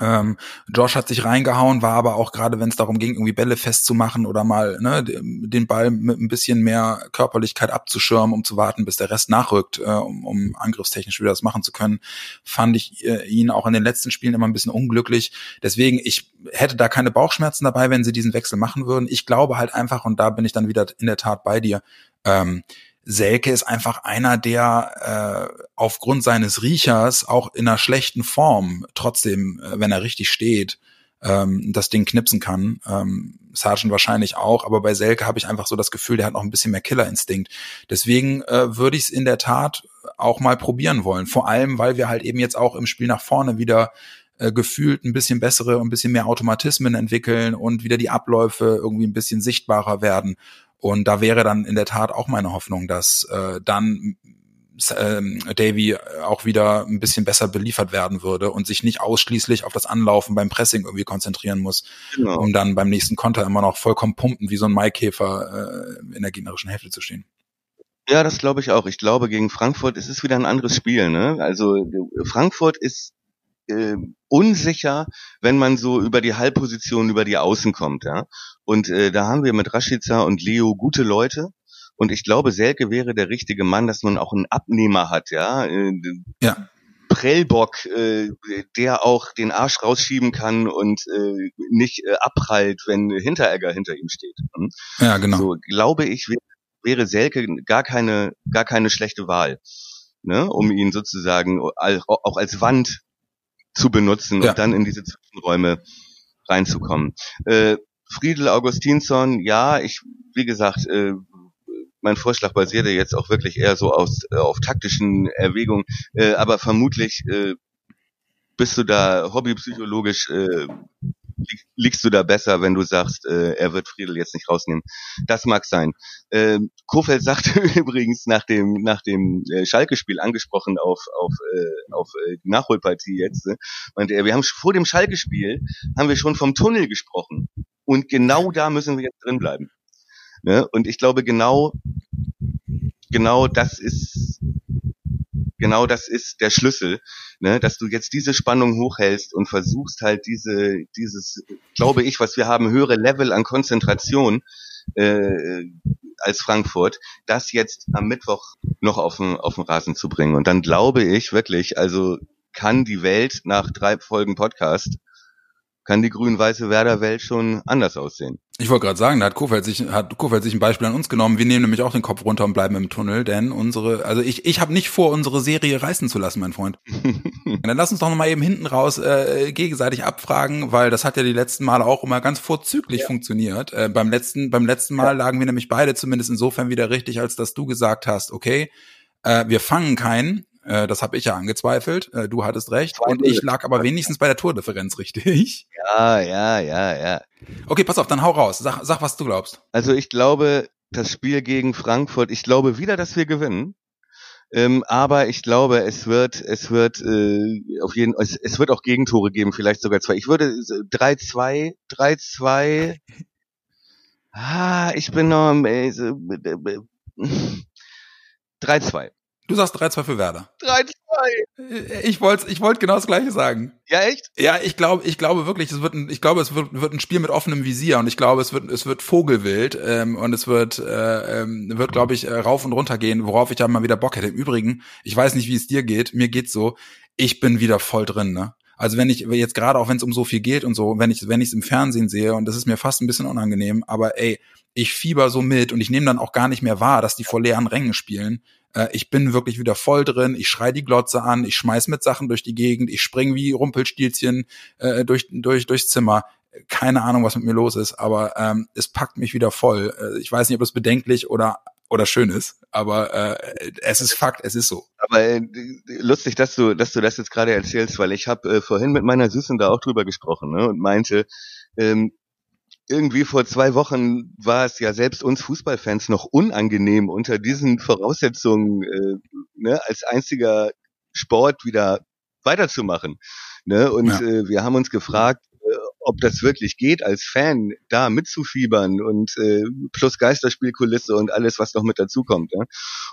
Ähm, Josh hat sich reingehauen, war aber auch gerade, wenn es darum ging, irgendwie Bälle festzumachen oder mal ne, den Ball mit ein bisschen mehr Körperlichkeit abzuschirmen, um zu warten, bis der Rest nachrückt, äh, um, um angriffstechnisch wieder das machen zu können, fand ich äh, ihn auch in den letzten Spielen immer ein bisschen unglücklich. Deswegen, ich hätte da keine Bauchschmerzen dabei, wenn sie diesen Wechsel machen würden. Ich glaube halt einfach, und da bin ich dann wieder in der Tat bei dir, ähm, Selke ist einfach einer, der äh, aufgrund seines Riechers auch in einer schlechten Form trotzdem, äh, wenn er richtig steht, ähm, das Ding knipsen kann. Ähm, Sargent wahrscheinlich auch, aber bei Selke habe ich einfach so das Gefühl, der hat noch ein bisschen mehr Killerinstinkt. Deswegen äh, würde ich es in der Tat auch mal probieren wollen. Vor allem, weil wir halt eben jetzt auch im Spiel nach vorne wieder äh, gefühlt ein bisschen bessere und ein bisschen mehr Automatismen entwickeln und wieder die Abläufe irgendwie ein bisschen sichtbarer werden. Und da wäre dann in der Tat auch meine Hoffnung, dass äh, dann ähm, Davy auch wieder ein bisschen besser beliefert werden würde und sich nicht ausschließlich auf das Anlaufen beim Pressing irgendwie konzentrieren muss, Genau. um dann beim nächsten Konter immer noch vollkommen pumpen wie so ein Maikäfer äh, in der gegnerischen Hälfte zu stehen. Ja, das glaube ich auch. Ich glaube, gegen Frankfurt ist es wieder ein anderes Spiel. Ne? Also Frankfurt ist äh, unsicher, wenn man so über die Halbposition, über die Außen kommt. Ja? Und äh, da haben wir mit Rashica und Leo gute Leute. Und ich glaube, Selke wäre der richtige Mann, dass man auch einen Abnehmer hat. Ja, Ja. Prellbock, äh, der auch den Arsch rausschieben kann und äh, nicht äh, abprallt, wenn Hinteregger hinter ihm steht. Hm? Ja, genau. So glaube ich, wär, wäre Selke gar keine, gar keine schlechte Wahl, ne? um ihn sozusagen auch als Wand zu benutzen Ja. und dann in diese Zwischenräume reinzukommen. Äh, Friedel Augustinsson, ja, ich, wie gesagt, äh, mein Vorschlag basierte jetzt auch wirklich eher so aus, äh, auf taktischen Erwägungen, äh, aber vermutlich äh, bist du da hobbypsychologisch äh, li- liegst du da besser, wenn du sagst, äh, er wird Friedel jetzt nicht rausnehmen. Das mag sein. Ähm, Kofeld sagte übrigens nach dem nach dem äh, Schalke-Spiel angesprochen auf auf äh, auf äh, die Nachholpartie jetzt, äh, meinte er, wir haben vor dem Schalke-Spiel haben wir schon vom Tunnel gesprochen und genau da müssen wir jetzt drin bleiben. Ne? Und ich glaube genau genau das ist genau das ist der Schlüssel, ne, dass du jetzt diese Spannung hochhältst und versuchst halt diese, dieses, glaube ich, was wir haben, höhere Level an Konzentration äh, als Frankfurt, das jetzt am Mittwoch noch auf den, auf den Rasen zu bringen. Und dann glaube ich wirklich, also kann die Welt nach drei Folgen Podcast, kann die grün-weiße Werder-Welt schon anders aussehen. Ich wollte gerade sagen, da hat Kofeld sich hat Kofeld sich ein Beispiel an uns genommen. Wir nehmen nämlich auch den Kopf runter und bleiben im Tunnel, denn unsere, also ich ich habe nicht vor, unsere Serie reißen zu lassen, mein Freund. Dann lass uns doch noch mal eben hinten raus äh, gegenseitig abfragen, weil das hat ja die letzten Male auch immer ganz vorzüglich funktioniert. Äh, beim letzten beim letzten Mal lagen wir nämlich beide zumindest insofern wieder richtig, als dass du gesagt hast, okay, äh, wir fangen keinen. Äh, das habe ich ja angezweifelt. Äh, du hattest recht und ich lag aber wenigstens bei der Tordifferenz richtig. Ja, ja, ja, ja. Okay, pass auf, dann hau raus. Sag, sag was du glaubst. Also ich glaube, das Spiel gegen Frankfurt, ich glaube wieder, dass wir gewinnen. Ähm, aber ich glaube, es wird, es wird äh, auf jeden, es, es wird auch Gegentore geben, vielleicht sogar zwei. Ich würde 3-2, 3-2. Ah, ich bin noch äh, 3-2. Du sagst 3-2 für Werder. 3-2. Ich wollte ich wollte genau das gleiche sagen. Ja, echt? Ja, ich glaube, ich glaube wirklich, es wird ein, ich glaube, es wird, wird ein Spiel mit offenem Visier und ich glaube, es wird es wird Vogelwild ähm, und es wird äh, ähm, wird glaube ich äh, rauf und runter gehen, worauf ich ja mal wieder Bock hätte. Im Übrigen, ich weiß nicht, wie es dir geht, mir geht's so, ich bin wieder voll drin, ne? Also wenn ich jetzt gerade auch wenn es um so viel geht und so, wenn ich wenn ich es im Fernsehen sehe und das ist mir fast ein bisschen unangenehm, aber ey, ich fieber so mit und ich nehme dann auch gar nicht mehr wahr, dass die vor leeren Rängen spielen. Äh, ich bin wirklich wieder voll drin. Ich schrei die Glotze an, ich schmeiß mit Sachen durch die Gegend, ich spring wie Rumpelstilzchen äh, durch, durch, durchs Zimmer. Keine Ahnung, was mit mir los ist, aber ähm, es packt mich wieder voll. Äh, ich weiß nicht, ob es bedenklich oder oder schön ist, aber äh, es ist Fakt, es ist so. Aber äh, lustig, dass du, dass du das jetzt gerade erzählst, weil ich habe äh, vorhin mit meiner Süßen da auch drüber gesprochen ne, und meinte, ähm, irgendwie vor zwei Wochen war es ja selbst uns Fußballfans noch unangenehm, unter diesen Voraussetzungen äh, ne, als einziger Sport wieder weiterzumachen. Ne? Und ja. äh, wir haben uns gefragt, äh, ob das wirklich geht, als Fan da mitzufiebern und äh, plus Geisterspielkulisse und alles, was noch mit dazukommt. Ja?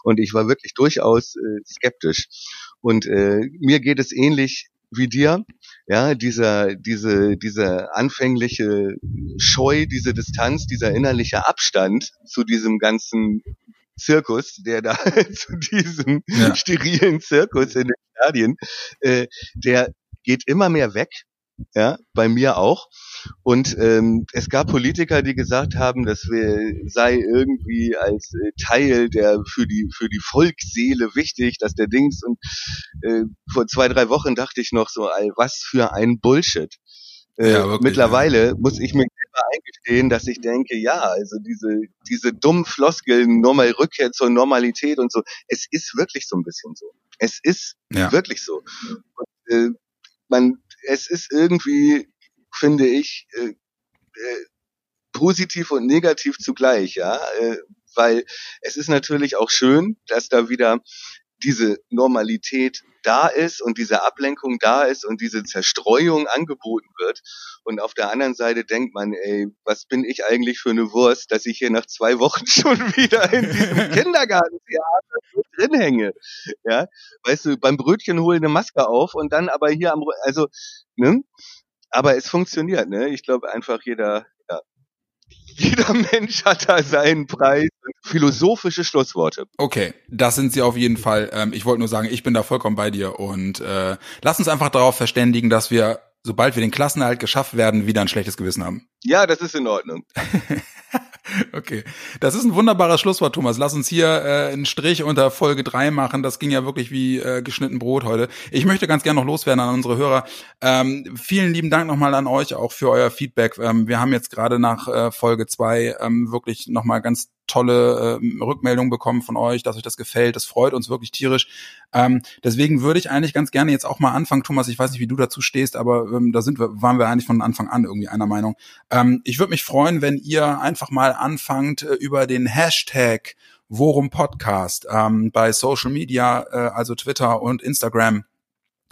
Und ich war wirklich durchaus äh, skeptisch. Und äh, mir geht es ähnlich wie dir, ja, dieser, diese, diese anfängliche Scheu, diese Distanz, dieser innerliche Abstand zu diesem ganzen Zirkus, der da zu diesem ja. sterilen Zirkus in den Stadien, äh, der geht immer mehr weg ja, bei mir auch. Und ähm, es gab Politiker, die gesagt haben, das sei irgendwie als äh, Teil der für die für die Volksseele wichtig, dass der Dings. Und äh, vor zwei drei Wochen dachte ich noch so, was für ein Bullshit. Äh, ja, wirklich, mittlerweile ja. muss ich mir selber eingestehen, dass ich denke, ja, also diese diese dummen Floskeln, nochmal Rückkehr zur Normalität und so, es ist wirklich so ein bisschen so. Es ist ja. wirklich so. Und, äh, man es ist irgendwie, finde ich, äh, äh, positiv und negativ zugleich, ja, äh, weil es ist natürlich auch schön, dass da wieder diese Normalität da ist und diese Ablenkung da ist und diese Zerstreuung angeboten wird. Und auf der anderen Seite denkt man, ey, was bin ich eigentlich für eine Wurst, dass ich hier nach zwei Wochen schon wieder in diesem Kindergartentheater drin hänge. Ja, weißt du, beim Brötchen hole eine Maske auf und dann aber hier am, also, ne? Aber es funktioniert, ne? Ich glaube einfach jeder, jeder Mensch hat da seinen Preis. Philosophische Schlussworte. Okay, das sind sie auf jeden Fall. Ähm, ich wollte nur sagen, ich bin da vollkommen bei dir und äh, lass uns einfach darauf verständigen, dass wir, sobald wir den Klassenerhalt geschafft werden, wieder ein schlechtes Gewissen haben. Ja, das ist in Ordnung. Okay, das ist ein wunderbares Schlusswort, Thomas. Lass uns hier äh, einen Strich unter Folge drei machen. Das ging ja wirklich wie äh, geschnitten Brot heute. Ich möchte ganz gerne noch loswerden an unsere Hörer. Ähm, vielen lieben Dank nochmal an euch auch für euer Feedback. Ähm, wir haben jetzt gerade nach äh, Folge zwei ähm, wirklich nochmal ganz tolle äh, Rückmeldungen bekommen von euch, dass euch das gefällt. Das freut uns wirklich tierisch. Ähm, deswegen würde ich eigentlich ganz gerne jetzt auch mal anfangen, Thomas. Ich weiß nicht, wie du dazu stehst, aber ähm, da sind wir, waren wir eigentlich von Anfang an irgendwie einer Meinung. Ähm, ich würde mich freuen, wenn ihr einfach mal anfangt äh, über den Hashtag Worum Podcast ähm, bei Social Media, äh, also Twitter und Instagram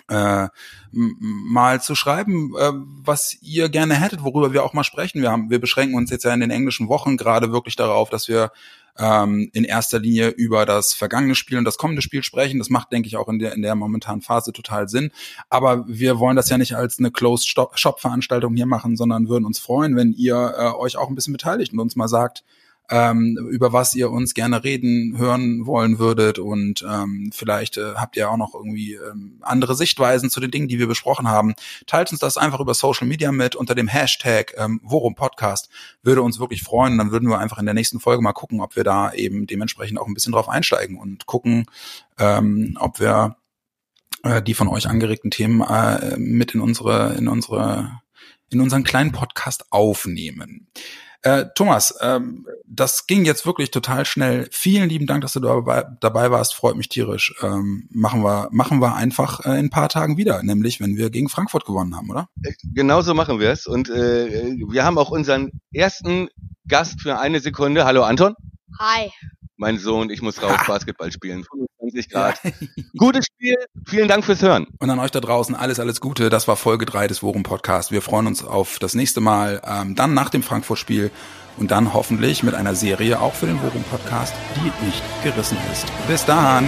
äh, mal zu schreiben, äh, was ihr gerne hättet, worüber wir auch mal sprechen. Wir haben, wir beschränken uns jetzt ja in den englischen Wochen gerade wirklich darauf, dass wir ähm, in erster Linie über das vergangene Spiel und das kommende Spiel sprechen. Das macht, denke ich, auch in der in der momentanen Phase total Sinn. Aber wir wollen das ja nicht als eine Closed Shop Veranstaltung hier machen, sondern würden uns freuen, wenn ihr äh, euch auch ein bisschen beteiligt und uns mal sagt, ähm, über was ihr uns gerne reden, hören wollen würdet und ähm, vielleicht äh, habt ihr auch noch irgendwie ähm, andere Sichtweisen zu den Dingen, die wir besprochen haben. Teilt uns das einfach über Social Media mit unter dem Hashtag ähm, Worum Podcast. Würde uns wirklich freuen. Dann würden wir einfach in der nächsten Folge mal gucken, ob wir da eben dementsprechend auch ein bisschen drauf einsteigen und gucken, ähm, ob wir äh, die von euch angeregten Themen äh, mit in unsere in unsere in unseren kleinen Podcast aufnehmen. Äh, Thomas, ähm, das ging jetzt wirklich total schnell. Vielen lieben Dank, dass du dabei, dabei warst. Freut mich tierisch. Ähm, machen wir, machen wir einfach äh, in ein paar Tagen wieder, nämlich wenn wir gegen Frankfurt gewonnen haben, oder? Äh, genauso machen wir es. Und äh, wir haben auch unseren ersten Gast für eine Sekunde. Hallo Anton. Hi. Mein Sohn, ich muss raus Basketball spielen. 25 Grad. Ja. Gutes Spiel. Vielen Dank fürs Hören. Und an euch da draußen alles, alles Gute. Das war Folge 3 des Worum Podcast. Wir freuen uns auf das nächste Mal, ähm, dann nach dem Frankfurt-Spiel und dann hoffentlich mit einer Serie auch für den Worum Podcast, die nicht gerissen ist. Bis dann.